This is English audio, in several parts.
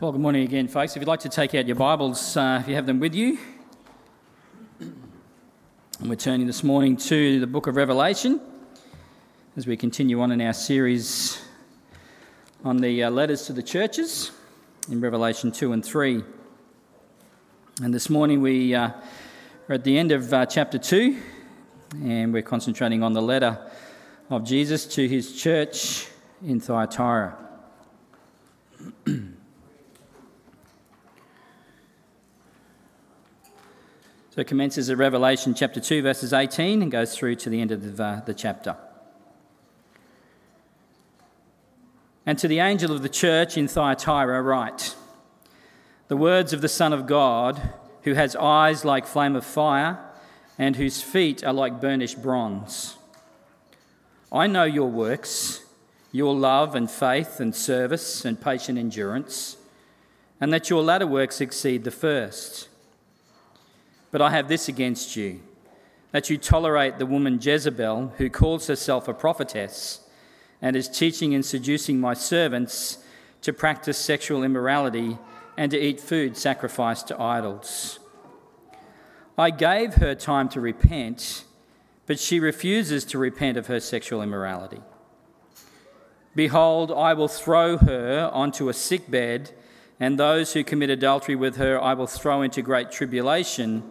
Well, good morning again, folks. If you'd like to take out your Bibles, uh, if you have them with you, and we're turning this morning to the book of Revelation as we continue on in our series on the uh, letters to the churches in Revelation 2 and 3. And this morning we uh, are at the end of uh, chapter 2, and we're concentrating on the letter of Jesus to his church in Thyatira. So it commences at Revelation chapter 2, verses 18, and goes through to the end of the, uh, the chapter. And to the angel of the church in Thyatira, write The words of the Son of God, who has eyes like flame of fire, and whose feet are like burnished bronze. I know your works, your love and faith and service and patient endurance, and that your latter works exceed the first. But I have this against you that you tolerate the woman Jezebel, who calls herself a prophetess and is teaching and seducing my servants to practice sexual immorality and to eat food sacrificed to idols. I gave her time to repent, but she refuses to repent of her sexual immorality. Behold, I will throw her onto a sick bed, and those who commit adultery with her I will throw into great tribulation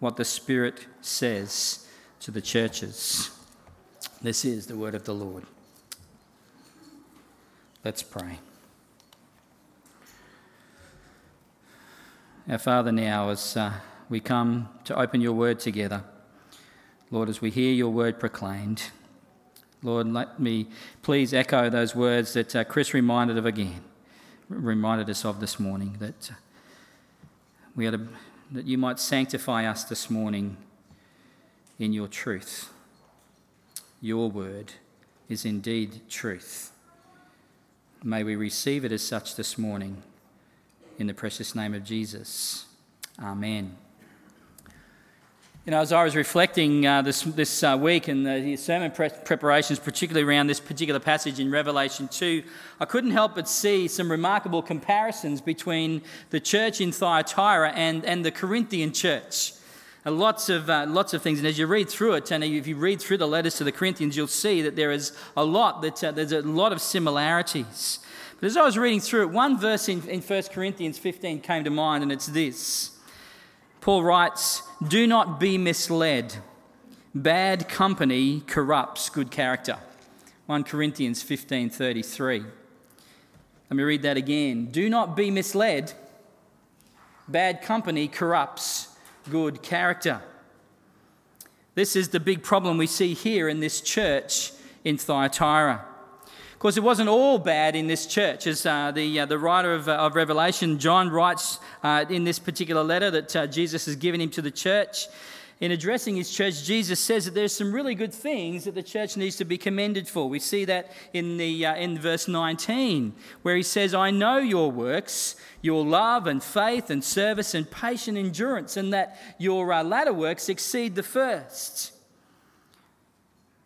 what the Spirit says to the churches. This is the word of the Lord. Let's pray. Our Father, now as uh, we come to open your word together, Lord, as we hear your word proclaimed, Lord, let me please echo those words that uh, Chris reminded of again, reminded us of this morning, that uh, we are to that you might sanctify us this morning in your truth. Your word is indeed truth. May we receive it as such this morning in the precious name of Jesus. Amen. You know, as I was reflecting uh, this, this uh, week and the sermon pre- preparations, particularly around this particular passage in Revelation 2, I couldn't help but see some remarkable comparisons between the church in Thyatira and, and the Corinthian church. Uh, lots, of, uh, lots of things. And as you read through it, and if you read through the letters to the Corinthians, you'll see that there is a lot, that, uh, there's a lot of similarities. But as I was reading through it, one verse in, in 1 Corinthians 15 came to mind, and it's this. Paul writes, Do not be misled. Bad company corrupts good character. 1 Corinthians 15:33. Let me read that again. Do not be misled. Bad company corrupts good character. This is the big problem we see here in this church in Thyatira course, it wasn't all bad in this church. As uh, the, uh, the writer of, uh, of Revelation, John, writes uh, in this particular letter that uh, Jesus has given him to the church, in addressing his church, Jesus says that there's some really good things that the church needs to be commended for. We see that in, the, uh, in verse 19, where he says, I know your works, your love and faith and service and patient endurance, and that your latter works exceed the first.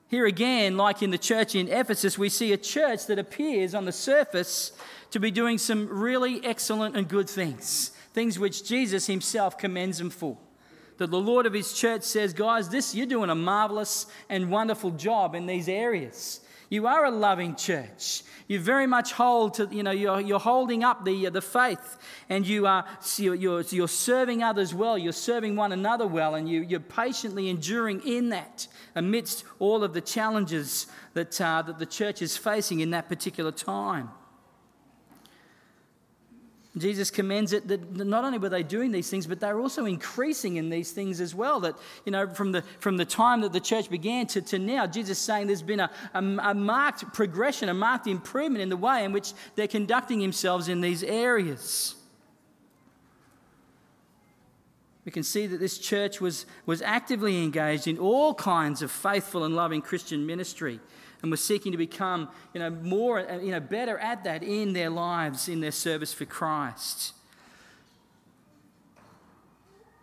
Here again, like in the church in Ephesus, we see a church that appears on the surface to be doing some really excellent and good things, things which Jesus himself commends them for. That the Lord of his church says, guys, this you're doing a marvelous and wonderful job in these areas. You are a loving church. You very much hold to, you know, you're, you're holding up the, the faith and you are, you're, you're serving others well. You're serving one another well and you, you're patiently enduring in that amidst all of the challenges that, uh, that the church is facing in that particular time. Jesus commends it that not only were they doing these things, but they were also increasing in these things as well. That, you know, from the, from the time that the church began to, to now, Jesus is saying there's been a, a, a marked progression, a marked improvement in the way in which they're conducting themselves in these areas. We can see that this church was, was actively engaged in all kinds of faithful and loving Christian ministry and were seeking to become you know, more, you know, better at that in their lives, in their service for Christ.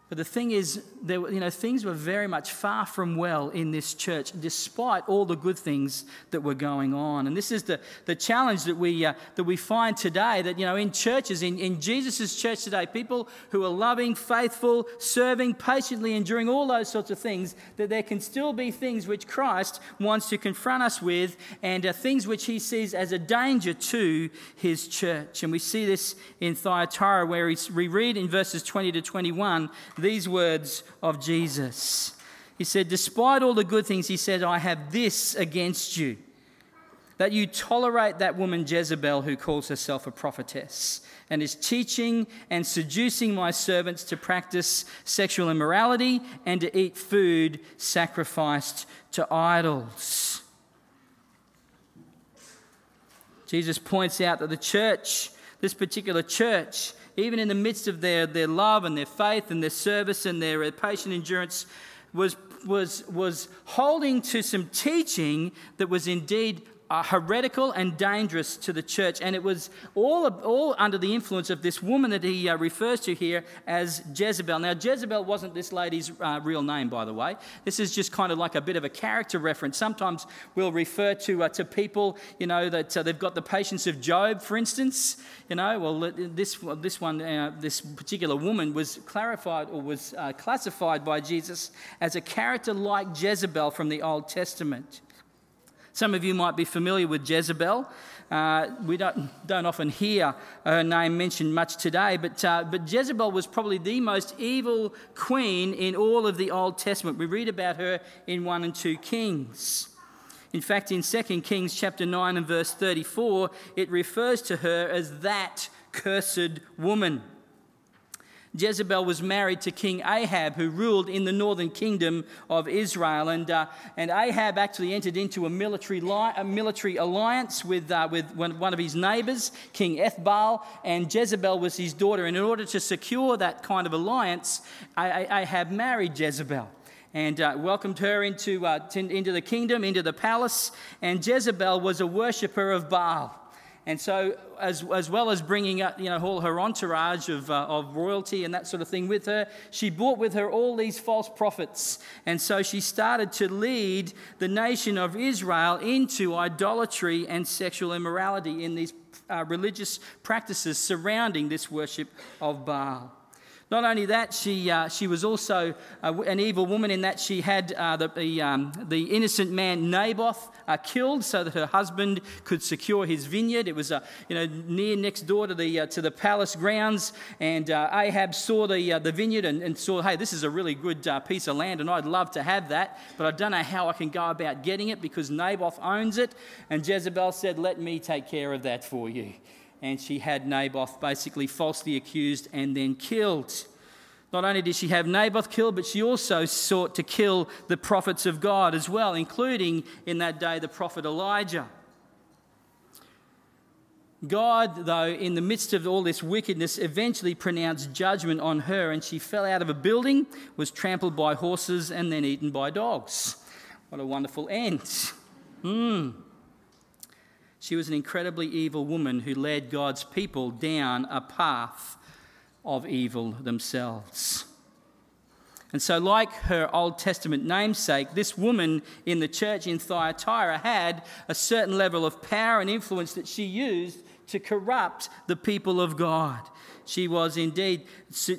But the thing is, there, you know, things were very much far from well in this church, despite all the good things that were going on. And this is the, the challenge that we, uh, that we find today that, you know, in churches, in, in Jesus' church today, people who are loving, faithful, serving, patiently enduring all those sorts of things, that there can still be things which Christ wants to confront us with and uh, things which he sees as a danger to his church. And we see this in Thyatira, where we read in verses 20 to 21 these words of Jesus. He said, Despite all the good things, he said, I have this against you that you tolerate that woman Jezebel who calls herself a prophetess and is teaching and seducing my servants to practice sexual immorality and to eat food sacrificed to idols. Jesus points out that the church, this particular church, even in the midst of their, their love and their faith and their service and their patient endurance, was, was, was holding to some teaching that was indeed uh, heretical and dangerous to the church. And it was all, all under the influence of this woman that he uh, refers to here as Jezebel. Now, Jezebel wasn't this lady's uh, real name, by the way. This is just kind of like a bit of a character reference. Sometimes we'll refer to, uh, to people, you know, that uh, they've got the patience of Job, for instance. You know, well, this, this one, uh, this particular woman was clarified or was classified by Jesus as a character like Jezebel from the Old Testament. Some of you might be familiar with Jezebel. Uh, we don't, don't often hear her name mentioned much today, but, uh, but Jezebel was probably the most evil queen in all of the Old Testament. We read about her in 1 and 2 Kings. In fact, in 2 Kings chapter 9 and verse 34, it refers to her as that cursed woman. Jezebel was married to King Ahab, who ruled in the northern kingdom of Israel. And, uh, and Ahab actually entered into a military, li- a military alliance with, uh, with one, of his neighbors, King Ethbaal, and Jezebel was his daughter. And in order to secure that kind of alliance, Ahab married Jezebel and uh, welcomed her into, uh, into the kingdom, into the palace. And Jezebel was a worshiper of Baal. And so, as, as well as bringing up, you know, all her entourage of, uh, of royalty and that sort of thing with her, she brought with her all these false prophets. And so she started to lead the nation of Israel into idolatry and sexual immorality in these uh, religious practices surrounding this worship of Baal. Not only that, she, uh, she was also uh, an evil woman in that she had uh, the, the, um, the, innocent man Naboth uh, killed so that her husband could secure his vineyard. It was uh, you know, near next door to the, to the palace grounds. And Ahab saw the, the vineyard and, and, saw, hey, this is a really good piece of land and I'd love to have that, but I don't know how I can go about getting it because Naboth owns it. And Jezebel said, let me take care of that for you and she had Naboth basically falsely accused and then killed. Not only did she have Naboth killed, but she also sought to kill the prophets of God as well, including in that day the prophet Elijah. God, though, in the midst of all this wickedness, eventually pronounced judgment on her, and she fell out of a building, was trampled by horses, and then eaten by dogs. What a wonderful end. Hmm. She was an incredibly evil woman who led God's people down a path of evil themselves. And so, like her Old Testament namesake, this woman in the church in Thyatira had a certain level of power and influence that she used to corrupt the people of God. She was indeed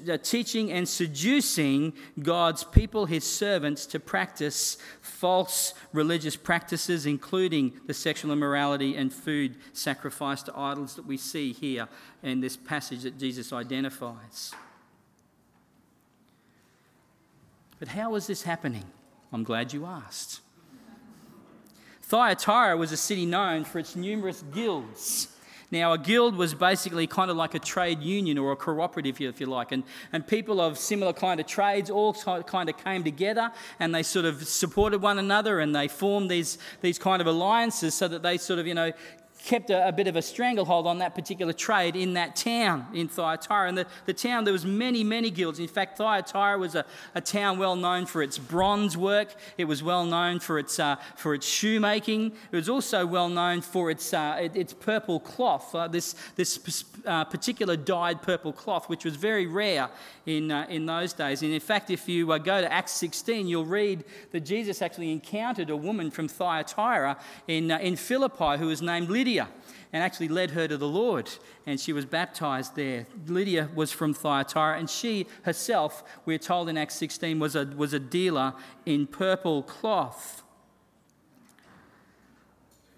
uh, teaching and seducing God's people, his servants, to practice false religious practices, including the sexual immorality and food sacrifice to idols that we see here in this passage that Jesus identifies. But how was this happening? I'm glad you asked. Thyatira was a city known for its numerous guilds. Now, a guild was basically kind of like a trade union or a cooperative, if you like, and, and people of similar kind of trades all kind of came together and they sort of supported one another and they formed these, these kind of alliances so that they sort of, you know, kept a, a, bit of a stranglehold on that particular trade in that town in Thyatira. And the, the town, there was many, many guilds. In fact, Thyatira was a, a town well known for its bronze work. It was well known for its, uh, for its shoemaking. It was also well known for its, uh, its purple cloth, uh, this, this uh, particular dyed purple cloth, which was very rare in, uh, in those days. And in fact, if you uh, go to Acts 16, you'll read that Jesus actually encountered a woman from Thyatira in, in Philippi who was named Lydia. Lydia and actually led her to the Lord. And she was baptized there. Lydia was from Thyatira, and she herself, we're told in Acts 16, was a, was a dealer in purple cloth.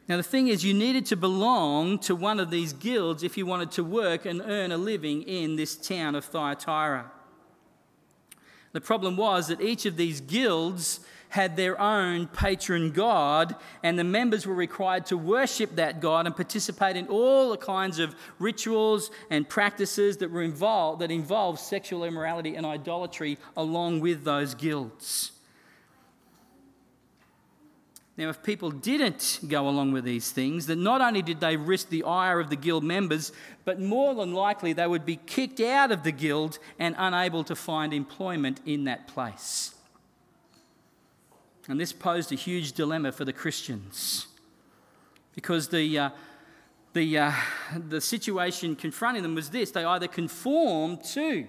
Now, the thing is, you needed to belong to one of these guilds if you wanted to work and earn a living in this town of Thyatira. The problem was that each of these guilds had their own patron god, and the members were required to worship that god and participate in all the kinds of rituals and practices that were involved that involved sexual immorality and idolatry along with those guilds. Now, if people didn't go along with these things, then not only did they risk the ire of the guild members, but more than likely they would be kicked out of the guild and unable to find employment in that place. And this posed a huge dilemma for the Christians because the, uh, the, uh, the situation confronting them was this they either conformed to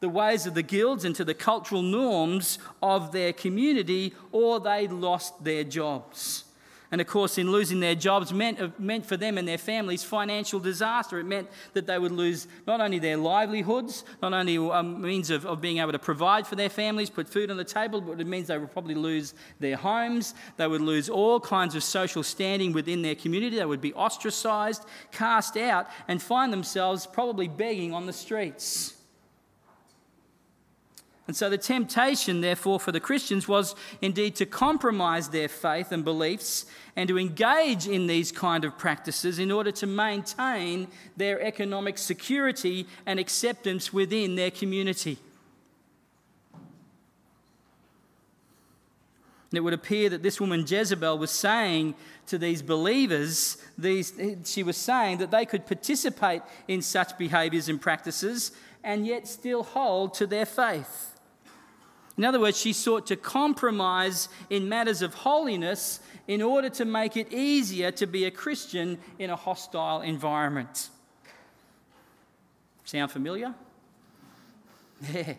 the ways of the guilds and to the cultural norms of their community or they lost their jobs. And of course, in losing their jobs meant, uh, meant for them and their families financial disaster. It meant that they would lose not only their livelihoods, not only a um, means of, of being able to provide for their families, put food on the table, but it means they would probably lose their homes. They would lose all kinds of social standing within their community. They would be ostracized, cast out, and find themselves probably begging on the streets. And so the temptation, therefore, for the Christians was indeed to compromise their faith and beliefs and to engage in these kind of practices in order to maintain their economic security and acceptance within their community. And it would appear that this woman Jezebel was saying to these believers, these, she was saying that they could participate in such behaviours and practices and yet still hold to their faith. In other words, she sought to compromise in matters of holiness in order to make it easier to be a Christian in a hostile environment. Sound familiar? Yeah.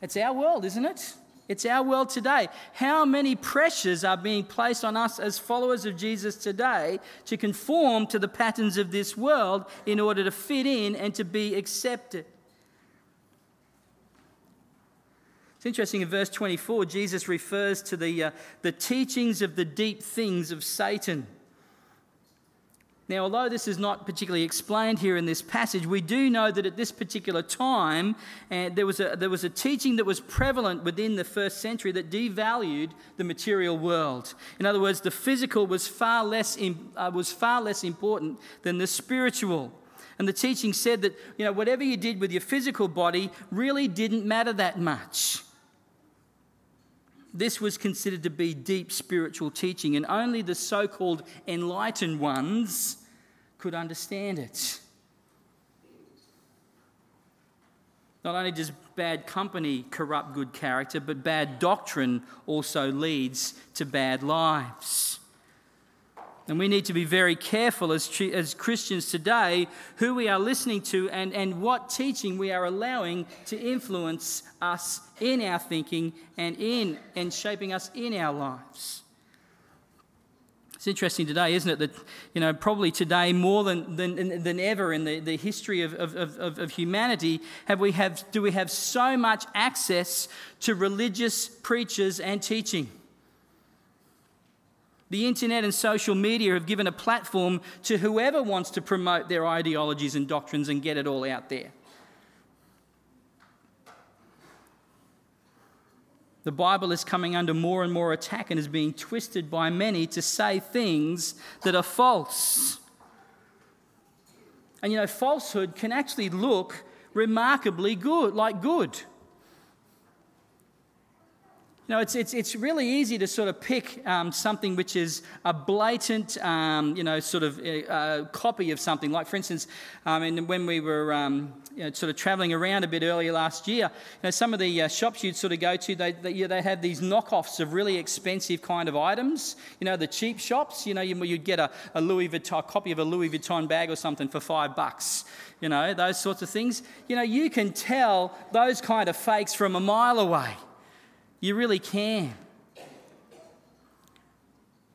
It's our world, isn't it? It's our world today. How many pressures are being placed on us as followers of Jesus today to conform to the patterns of this world in order to fit in and to be accepted? It's interesting in verse 24, Jesus refers to the, uh, the teachings of the deep things of Satan. Now, although this is not particularly explained here in this passage, we do know that at this particular time, uh, there, was a, there was a teaching that was prevalent within the first century that devalued the material world. In other words, the physical was far less, in, uh, was far less important than the spiritual. And the teaching said that, you know, whatever you did with your physical body really didn't matter that much. This was considered to be deep spiritual teaching, and only the so called enlightened ones could understand it. Not only does bad company corrupt good character, but bad doctrine also leads to bad lives. And we need to be very careful as, as Christians today who we are listening to and, and what teaching we are allowing to influence us in our thinking and in and shaping us in our lives. It's interesting today, isn't it, that, you know, probably today more than, than, than ever in the, the history of, of, of, of humanity, have we have, do we have so much access to religious preachers and teaching? The internet and social media have given a platform to whoever wants to promote their ideologies and doctrines and get it all out there. The Bible is coming under more and more attack and is being twisted by many to say things that are false. And you know, falsehood can actually look remarkably good, like good. Know, it's, it's, it's really easy to sort of pick um, something which is a blatant, um, you know, sort of a, uh, a copy of something. Like, for instance, um, and when we were um, you know, sort of travelling around a bit earlier last year, you know, some of the uh, shops you'd sort of go to, they, they, you know, they have these knockoffs of really expensive kind of items. You know, the cheap shops, you know, you, would get a, a Louis Vuitton, copy of a Louis Vuitton bag or something for five bucks. You know, those sorts of things. You know, you can tell those kind of fakes from a mile away. You really can.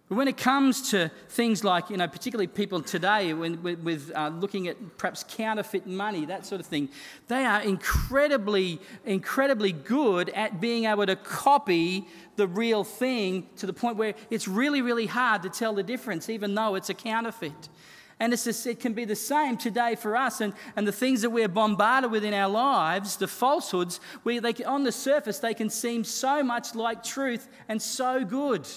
But when it comes to things like, you know, particularly people today, when, with, with uh, looking at perhaps counterfeit money, that sort of thing, they are incredibly, incredibly good at being able to copy the real thing to the point where it's really, really hard to tell the difference, even though it's a counterfeit. And just, it can be the same today for us. And, and the things that we're bombarded with in our lives, the falsehoods, we, they, on the surface, they can seem so much like truth and so good.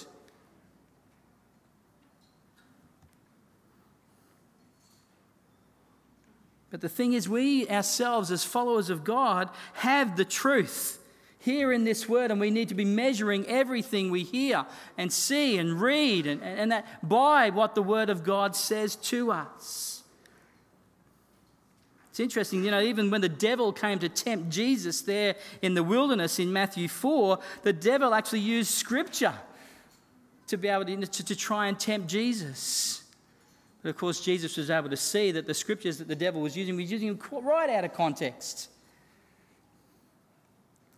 But the thing is, we ourselves, as followers of God, have the truth here in this word, and we need to be measuring everything we hear and see and read, and, and that by what the word of God says to us. It's interesting, you know, even when the devil came to tempt Jesus there in the wilderness in Matthew 4, the devil actually used scripture to be able to, to, to try and tempt Jesus. But of course, Jesus was able to see that the scriptures that the devil was using was using them right out of context.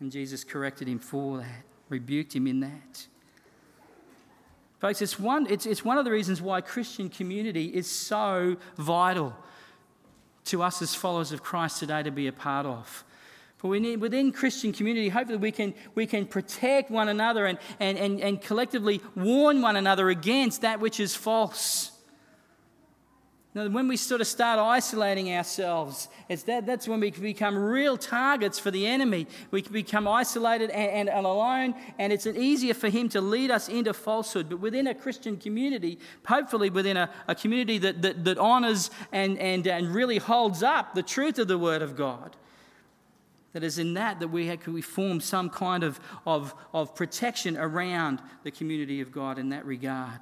And Jesus corrected him for that, rebuked him in that. Folks, it's one, it's, it's one of the reasons why Christian community is so vital to us as followers of Christ today to be a part of. For we need, within Christian community, hopefully we can, we can protect one another and, and, and, and collectively warn one another against that which is false. Now, when we sort of start isolating ourselves, it's that, that's when we become real targets for the enemy. We become isolated and, and, alone, and it's easier for him to lead us into falsehood. But within a Christian community, hopefully within a, a community that, that, that honors and, and, and really holds up the truth of the Word of God, that is in that that we, we form some kind of, of, of protection around the community of God in that regard.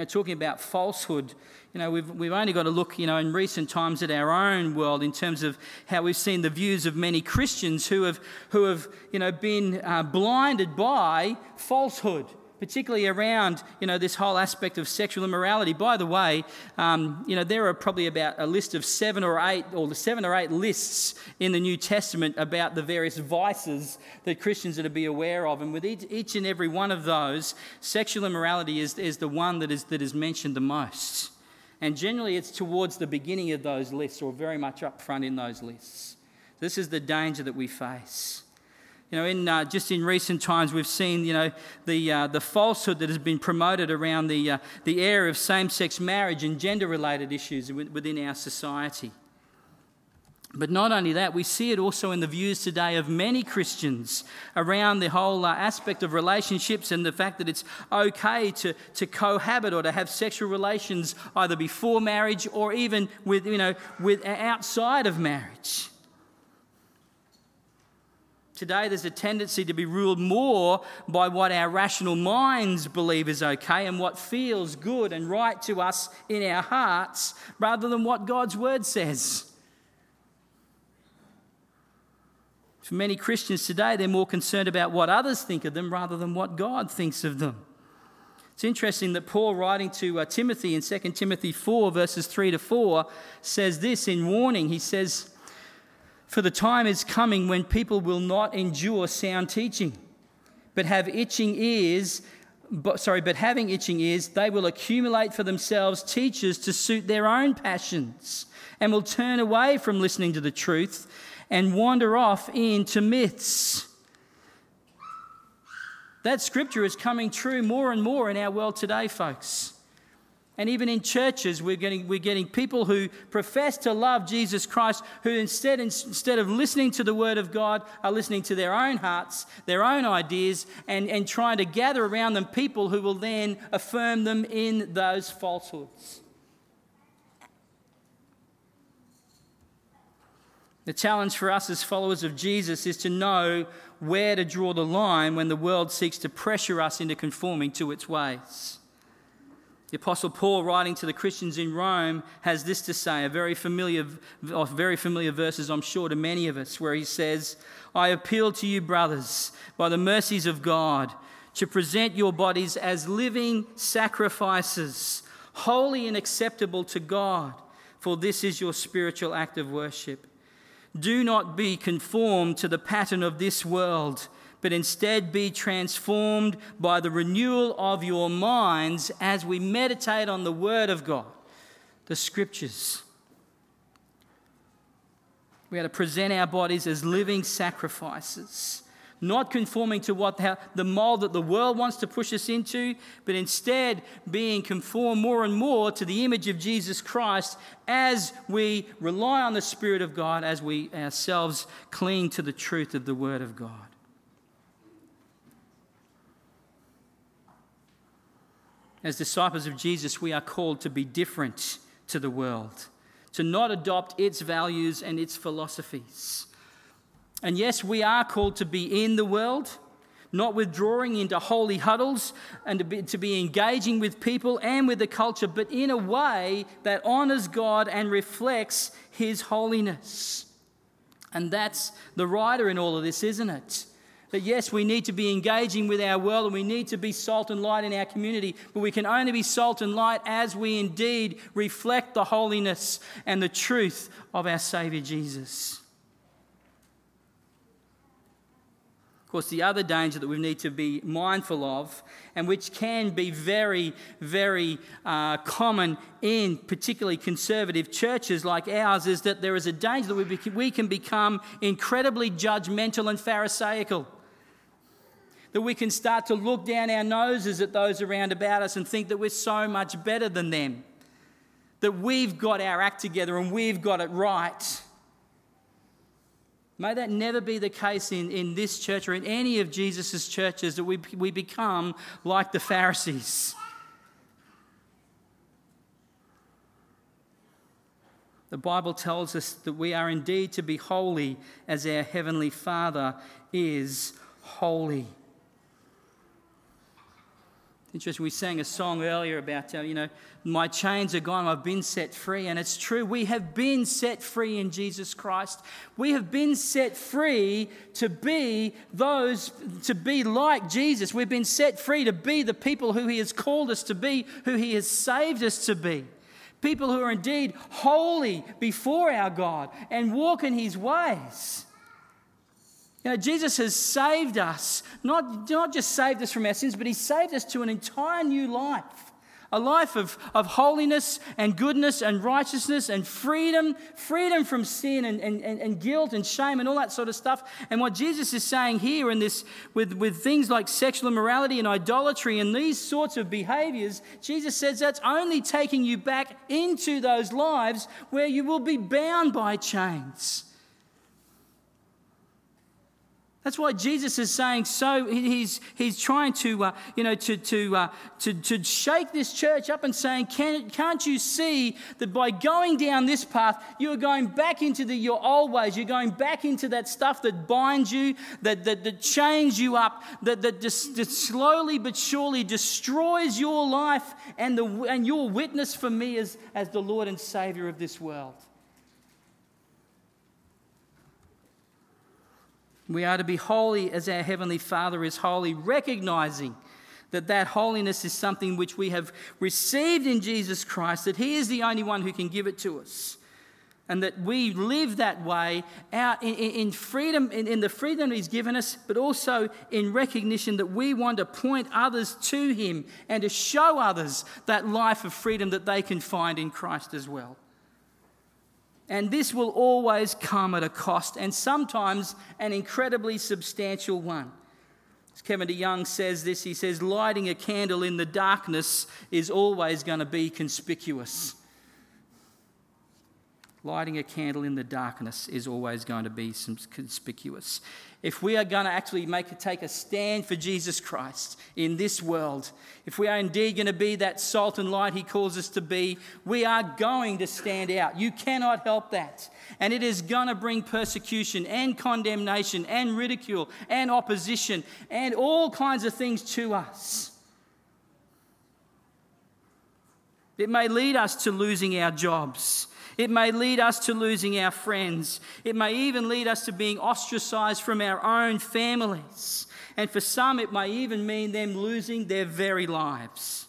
You know, talking about falsehood, you know, we've, we've only got to look, you know, in recent times at our own world in terms of how we've seen the views of many Christians who have, who have you know, been uh, blinded by falsehood particularly around you know this whole aspect of sexual immorality. By the way, um, you know there are probably about a list of seven or eight, or the seven or eight lists in the New Testament about the various vices that Christians are to be aware of, and with each, each and every one of those, sexual immorality is, is the one that is that is mentioned the most. And generally, it's towards the beginning of those lists, or very much up front in those lists. This is the danger that we face. You know, in, uh, just in recent times, we've seen, you know, the, uh, the falsehood that has been promoted around the, uh, the area of same-sex marriage and gender-related issues within our society. But not only that, we see it also in the views today of many Christians around the whole uh, aspect of relationships and the fact that it's okay to, to cohabit or to have sexual relations either before marriage or even with, you know, with, outside of marriage. Today, there's a tendency to be ruled more by what our rational minds believe is okay and what feels good and right to us in our hearts rather than what God's word says. For many Christians today, they're more concerned about what others think of them rather than what God thinks of them. It's interesting that Paul, writing to uh, Timothy in 2 Timothy 4, verses 3 to 4, says this in warning. He says, for the time is coming when people will not endure sound teaching, but have itching ears but, sorry, but having itching ears, they will accumulate for themselves teachers to suit their own passions and will turn away from listening to the truth and wander off into myths. That scripture is coming true more and more in our world today, folks. And even in churches, we're getting, we're getting people who profess to love Jesus Christ, who instead, instead of listening to the Word of God, are listening to their own hearts, their own ideas, and, and trying to gather around them people who will then affirm them in those falsehoods. The challenge for us as followers of Jesus is to know where to draw the line when the world seeks to pressure us into conforming to its ways. The Apostle Paul, writing to the Christians in Rome, has this to say, a very familiar, very familiar verses, I'm sure, to many of us, where he says, I appeal to you, brothers, by the mercies of God, to present your bodies as living sacrifices, holy and acceptable to God, for this is your spiritual act of worship. Do not be conformed to the pattern of this world but instead be transformed by the renewal of your minds as we meditate on the Word of God, the Scriptures. We are to present our bodies as living sacrifices, not conforming to what the, mold that the world wants to push us into, but instead being conformed more and more to the image of Jesus Christ as we rely on the Spirit of God, as we ourselves cling to the truth of the Word of God. As disciples of Jesus, we are called to be different to the world, to not adopt its values and its philosophies. And yes, we are called to be in the world, not withdrawing into holy huddles and to be, to be, engaging with people and with the culture, but in a way that honors God and reflects His holiness. And that's the writer in all of this, isn't it? That yes, we need to be engaging with our world and we need to be salt and light in our community, but we can only be salt and light as we indeed reflect the holiness and the truth of our Saviour Jesus. Of course, the other danger that we need to be mindful of, and which can be very, very uh, common in particularly conservative churches like ours, is that there is a danger that we, be- we can become incredibly judgmental and Pharisaical that we can start to look down our noses at those around about us and think that we're so much better than them, that we've got our act together and we've got it right. May that never be the case in, in this church or in any of Jesus' churches that we, we become like the Pharisees. The Bible tells us that we are indeed to be holy as our Heavenly Father is holy. Interesting, we sang a song earlier about, uh, you know, my chains are gone, I've been set free. And it's true, we have been set free in Jesus Christ. We have been set free to be those, to be like Jesus. We've been set free to be the people who He has called us to be, who He has saved us to be. People who are indeed holy before our God and walk in His ways. You know, Jesus has saved us, not, not just saved us from our sins, but He saved us to an entire new life. A life of, of holiness and goodness and righteousness and freedom, freedom from sin and, and, and, guilt and shame and all that sort of stuff. And what Jesus is saying here in this, with, with things like sexual immorality and idolatry and these sorts of behaviors, Jesus says that's only taking you back into those lives where you will be bound by chains. That's why Jesus is saying so. He's, he's trying to, uh, you know, to, to, uh, to, to shake this church up and saying, Can, can't you see that by going down this path, you are going back into the, your old ways? You're going back into that stuff that binds you, that, that, that chains you up, that, that, that slowly but surely destroys your life and, the, and your witness for me as, as the Lord and Savior of this world. We are to be holy as our Heavenly Father is holy, recognizing that that holiness is something which we have received in Jesus Christ, that He is the only one who can give it to us. and that we live that way out in, in freedom, in, in, the freedom He's given us, but also in recognition that we want to point others to Him and to show others that life of freedom that they can find in Christ as well. And this will always come at a cost, and sometimes an incredibly substantial one. As Kevin DeYoung says this, he says, lighting a candle in the darkness is always going to be conspicuous lighting a candle in the darkness is always going to be conspicuous. If we are going to actually make take a stand for Jesus Christ in this world, if we are indeed going to be that salt and light He calls us to be, we are going to stand out. You cannot help that. And it is going to bring persecution and condemnation and ridicule and opposition and all kinds of things to us. It may lead us to losing our jobs. It may lead us to losing our friends. It may even lead us to being ostracized from our own families. And for some, it may even mean them losing their very lives.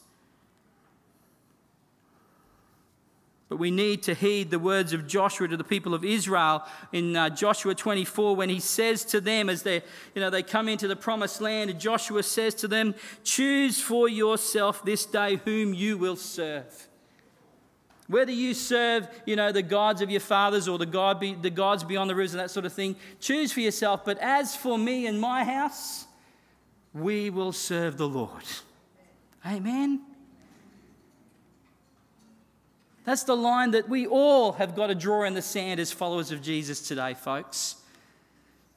But we need to heed the words of Joshua to the people of Israel in uh, Joshua 24 when he says to them as they, you know, they come into the promised land, Joshua says to them, Choose for yourself this day whom you will serve. Whether you serve, you know, the gods of your fathers or the, God be, the gods beyond the rivers and that sort of thing, choose for yourself. But as for me and my house, we will serve the Lord. Amen. That's the line that we all have got to draw in the sand as followers of Jesus today, folks.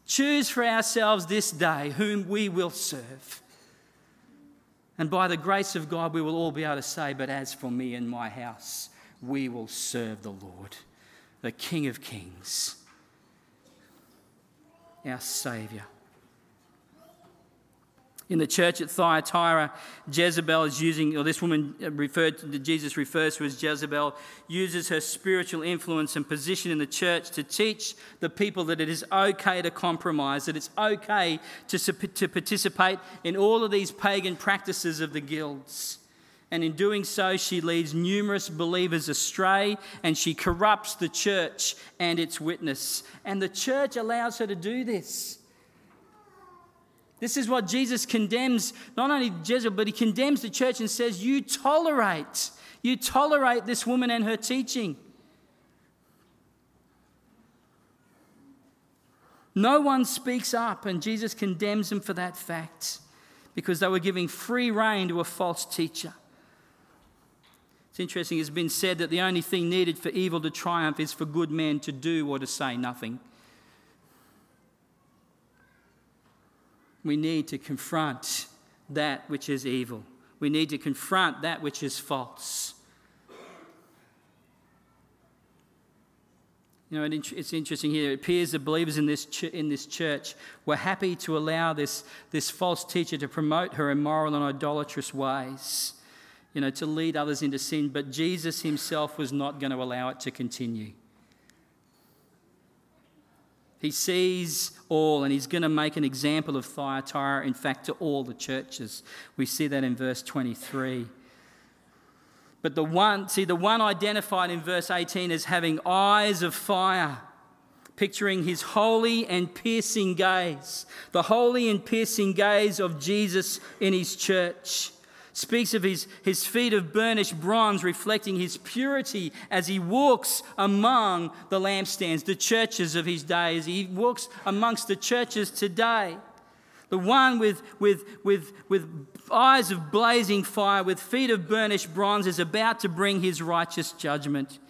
Choose for ourselves this day whom we will serve. And by the grace of God, we will all be able to say, But as for me and my house, we will serve the Lord, the King of Kings, our Saviour. In the church at Thyatira, Jezebel is using, or this woman referred to, Jesus refers to as Jezebel, uses her spiritual influence and position in the church to teach the people that it is okay to compromise, that it's okay to, to participate in all of these pagan practices of the guilds and in doing so, she leads numerous believers astray and she corrupts the church and its witness. And the church allows her to do this. This is what Jesus condemns not only Jezebel, but he condemns the church and says, You tolerate, you tolerate this woman and her teaching. No one speaks up, and Jesus condemns them for that fact because they were giving free rein to a false teacher. It's interesting, it's been said that the only thing needed for evil to triumph is for good men to do or to say nothing. We need to confront that which is evil. We need to confront that which is false. You know, it's interesting here. It appears the believers in this, ch- in this church were happy to allow this, this false teacher to promote her immoral and idolatrous ways you know, to lead others into sin, but Jesus himself was not going to allow it to continue. He sees all and he's going to make an example of Thyatira, in fact, to all the churches. We see that in verse 23. But the one, see, the one identified in verse 18 as having eyes of fire, picturing his holy and piercing gaze, the holy and piercing gaze of Jesus in his church speaks of his, his feet of burnished bronze, reflecting his purity as he walks among the lampstands, the churches of his day, as he walks amongst the churches today. The one with, with, with, with eyes of blazing fire, with feet of burnished bronze, is about to bring his righteous judgment.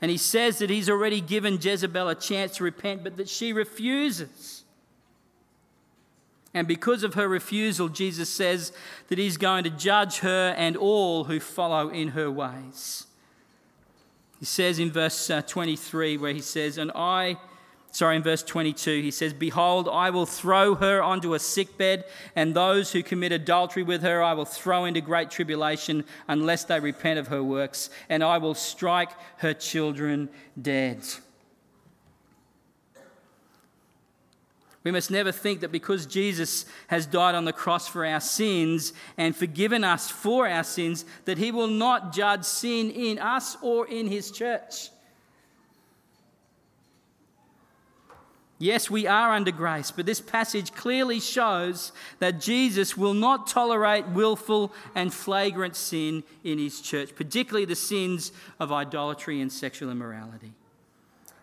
And he says that he's already given Jezebel a chance to repent, but that she refuses. And because of her refusal, Jesus says that he's going to judge her and all who follow in her ways. He says in verse uh, 23, where he says, And I, sorry, in verse 22, he says, Behold, I will throw her onto a sickbed, and those who commit adultery with her I will throw into great tribulation unless they repent of her works, and I will strike her children dead. We must never think that because Jesus has died on the cross for our sins and forgiven us for our sins, that he will not judge sin in us or in his church. Yes, we are under grace, but this passage clearly shows that Jesus will not tolerate willful and flagrant sin in his church, particularly the sins of idolatry and sexual immorality.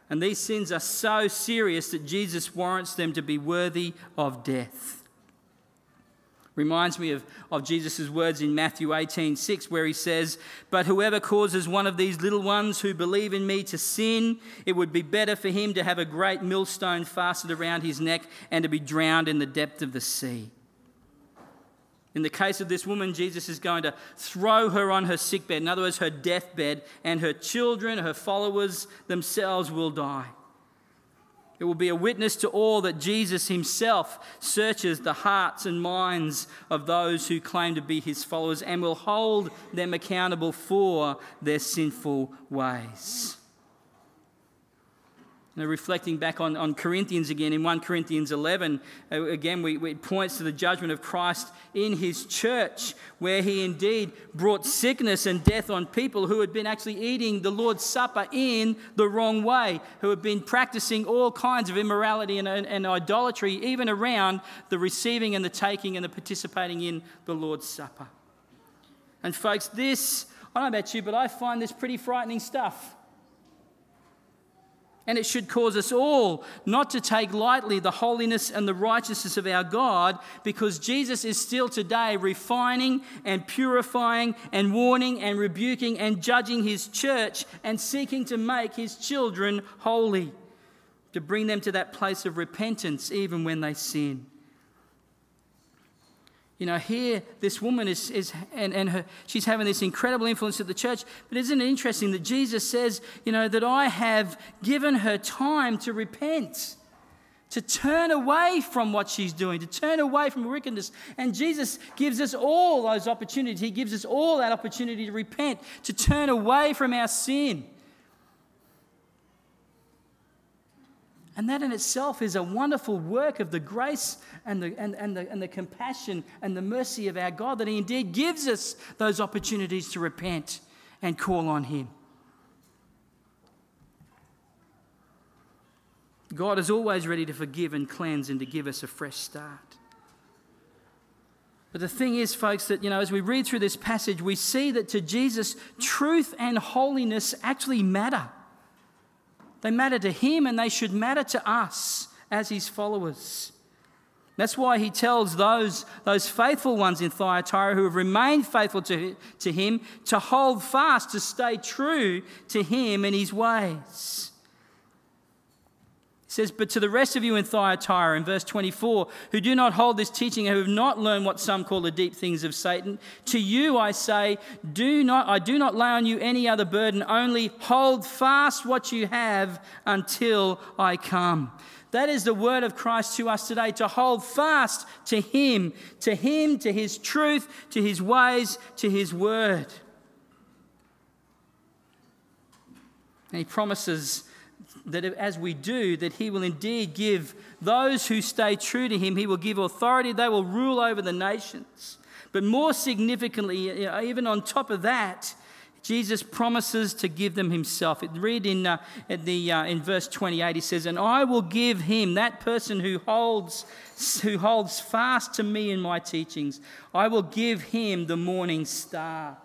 And these sins are so serious that Jesus warrants them to be worthy of death. Reminds me of, of Jesus' words in Matthew 18 6, where he says, But whoever causes one of these little ones who believe in me to sin, it would be better for him to have a great millstone fastened around his neck and to be drowned in the depth of the sea. In the case of this woman, Jesus is going to throw her on her sickbed, in other words, her deathbed, and her children, her followers themselves will die. It will be a witness to all that Jesus himself searches the hearts and minds of those who claim to be his followers and will hold them accountable for their sinful ways. Now, reflecting back on, on Corinthians again, in 1 Corinthians 11, uh, again, we, we, it points to the judgment of Christ in his church, where he indeed brought sickness and death on people who had been actually eating the Lord's Supper in the wrong way, who had been practicing all kinds of immorality and, and, and idolatry, even around the receiving and the taking and the participating in the Lord's Supper. And, folks, this, I don't know about you, but I find this pretty frightening stuff. And it should cause us all not to take lightly the holiness and the righteousness of our God because Jesus is still today refining and purifying and warning and rebuking and judging his church and seeking to make his children holy, to bring them to that place of repentance even when they sin. You know, here this woman is, is and, and her, she's having this incredible influence at the church. But isn't it interesting that Jesus says, you know, that I have given her time to repent, to turn away from what she's doing, to turn away from wickedness. And Jesus gives us all those opportunities. He gives us all that opportunity to repent, to turn away from our sin. And that in itself is a wonderful work of the grace and the, and, and, the, and the compassion and the mercy of our God that He indeed gives us those opportunities to repent and call on Him. God is always ready to forgive and cleanse and to give us a fresh start. But the thing is, folks, that, you know, as we read through this passage, we see that to Jesus, truth and holiness actually matter. They matter to him and they should matter to us as his followers. That's why he tells those, those faithful ones in Thyatira who have remained faithful to, to him to hold fast, to stay true to him and his ways says, But to the rest of you in Thyatira, in verse 24, who do not hold this teaching, and who have not learned what some call the deep things of Satan, to you I say, do not, I do not lay on you any other burden, only hold fast what you have until I come. That is the word of Christ to us today to hold fast to Him, to Him, to His truth, to His ways, to His word. And He promises that as we do, that he will indeed give those who stay true to him, he will give authority, they will rule over the nations. But more significantly, even on top of that, Jesus promises to give them himself. It read in, uh, the, uh, in verse 28, he says, And I will give him, that person who holds, who holds fast to me in my teachings, I will give him the morning star.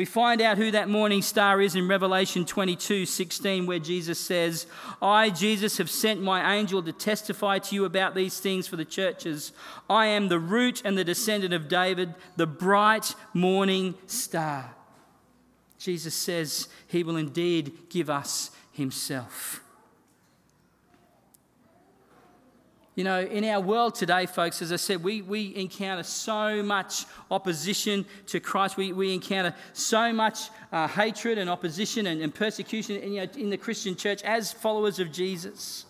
We find out who that morning star is in Revelation 22 16, where Jesus says, I, Jesus, have sent my angel to testify to you about these things for the churches. I am the root and the descendant of David, the bright morning star. Jesus says he will indeed give us himself. You know, in our world today, folks, as I said, we, we encounter so much opposition to Christ. We, we encounter so much uh, hatred and opposition and, and persecution in, you know, in the Christian church as followers of Jesus.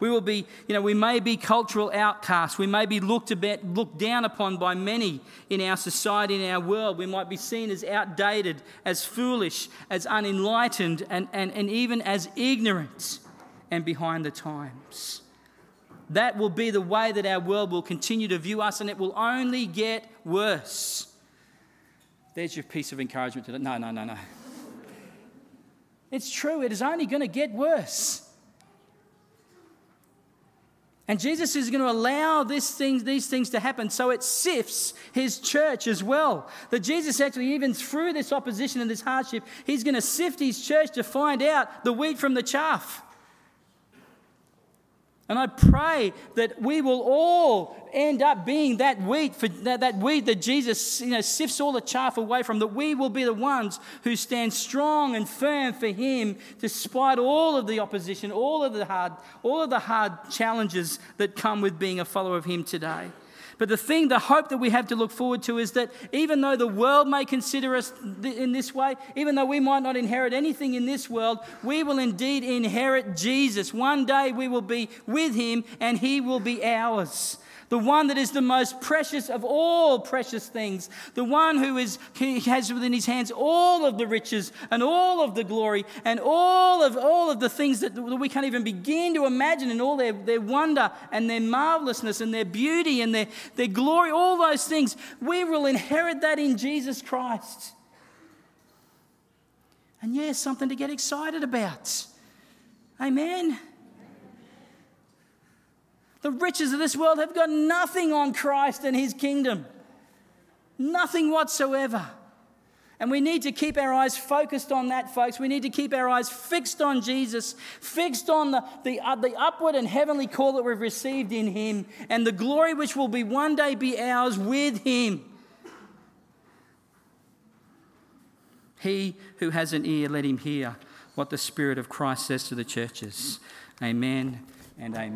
We will be, you know, we may be cultural outcasts. We may be looked, about, looked down upon by many in our society, in our world. We might be seen as outdated, as foolish, as unenlightened, and, and, and even as ignorant and behind the times. That will be the way that our world will continue to view us, and it will only get worse. There's your piece of encouragement to today. No, no, no, no. It's true, it is only going to get worse. And Jesus is going to allow this things, these things to happen so it sifts his church as well. That Jesus actually, even through this opposition and this hardship, he's going to sift his church to find out the wheat from the chaff. And I pray that we will all end up being that wheat, for that, that wheat that Jesus you know, sifts all the chaff away from, that we will be the ones who stand strong and firm for Him despite all of the opposition, all of the hard, all of the hard challenges that come with being a follower of Him today. But the thing, the hope that we have to look forward to is that even though the world may consider us in this way, even though we might not inherit anything in this world, we will indeed inherit Jesus. One day we will be with him and he will be ours the one that is the most precious of all precious things, the one who is, he has within his hands all of the riches and all of the glory and all of, all of the things that, that we can't even begin to imagine and all their, their wonder and their marvelousness and their beauty and their, their glory, all those things. We will inherit that in Jesus Christ. And yes, yeah, something to get excited about. Amen. The riches of this world have got nothing on Christ and his kingdom. Nothing whatsoever. And we need to keep our eyes focused on that, folks. We need to keep our eyes fixed on Jesus, fixed on the, the, uh, the upward and heavenly call that we've received in Him, and the glory which will be one day be ours with Him. He who has an ear, let him hear what the Spirit of Christ says to the churches. Amen and amen.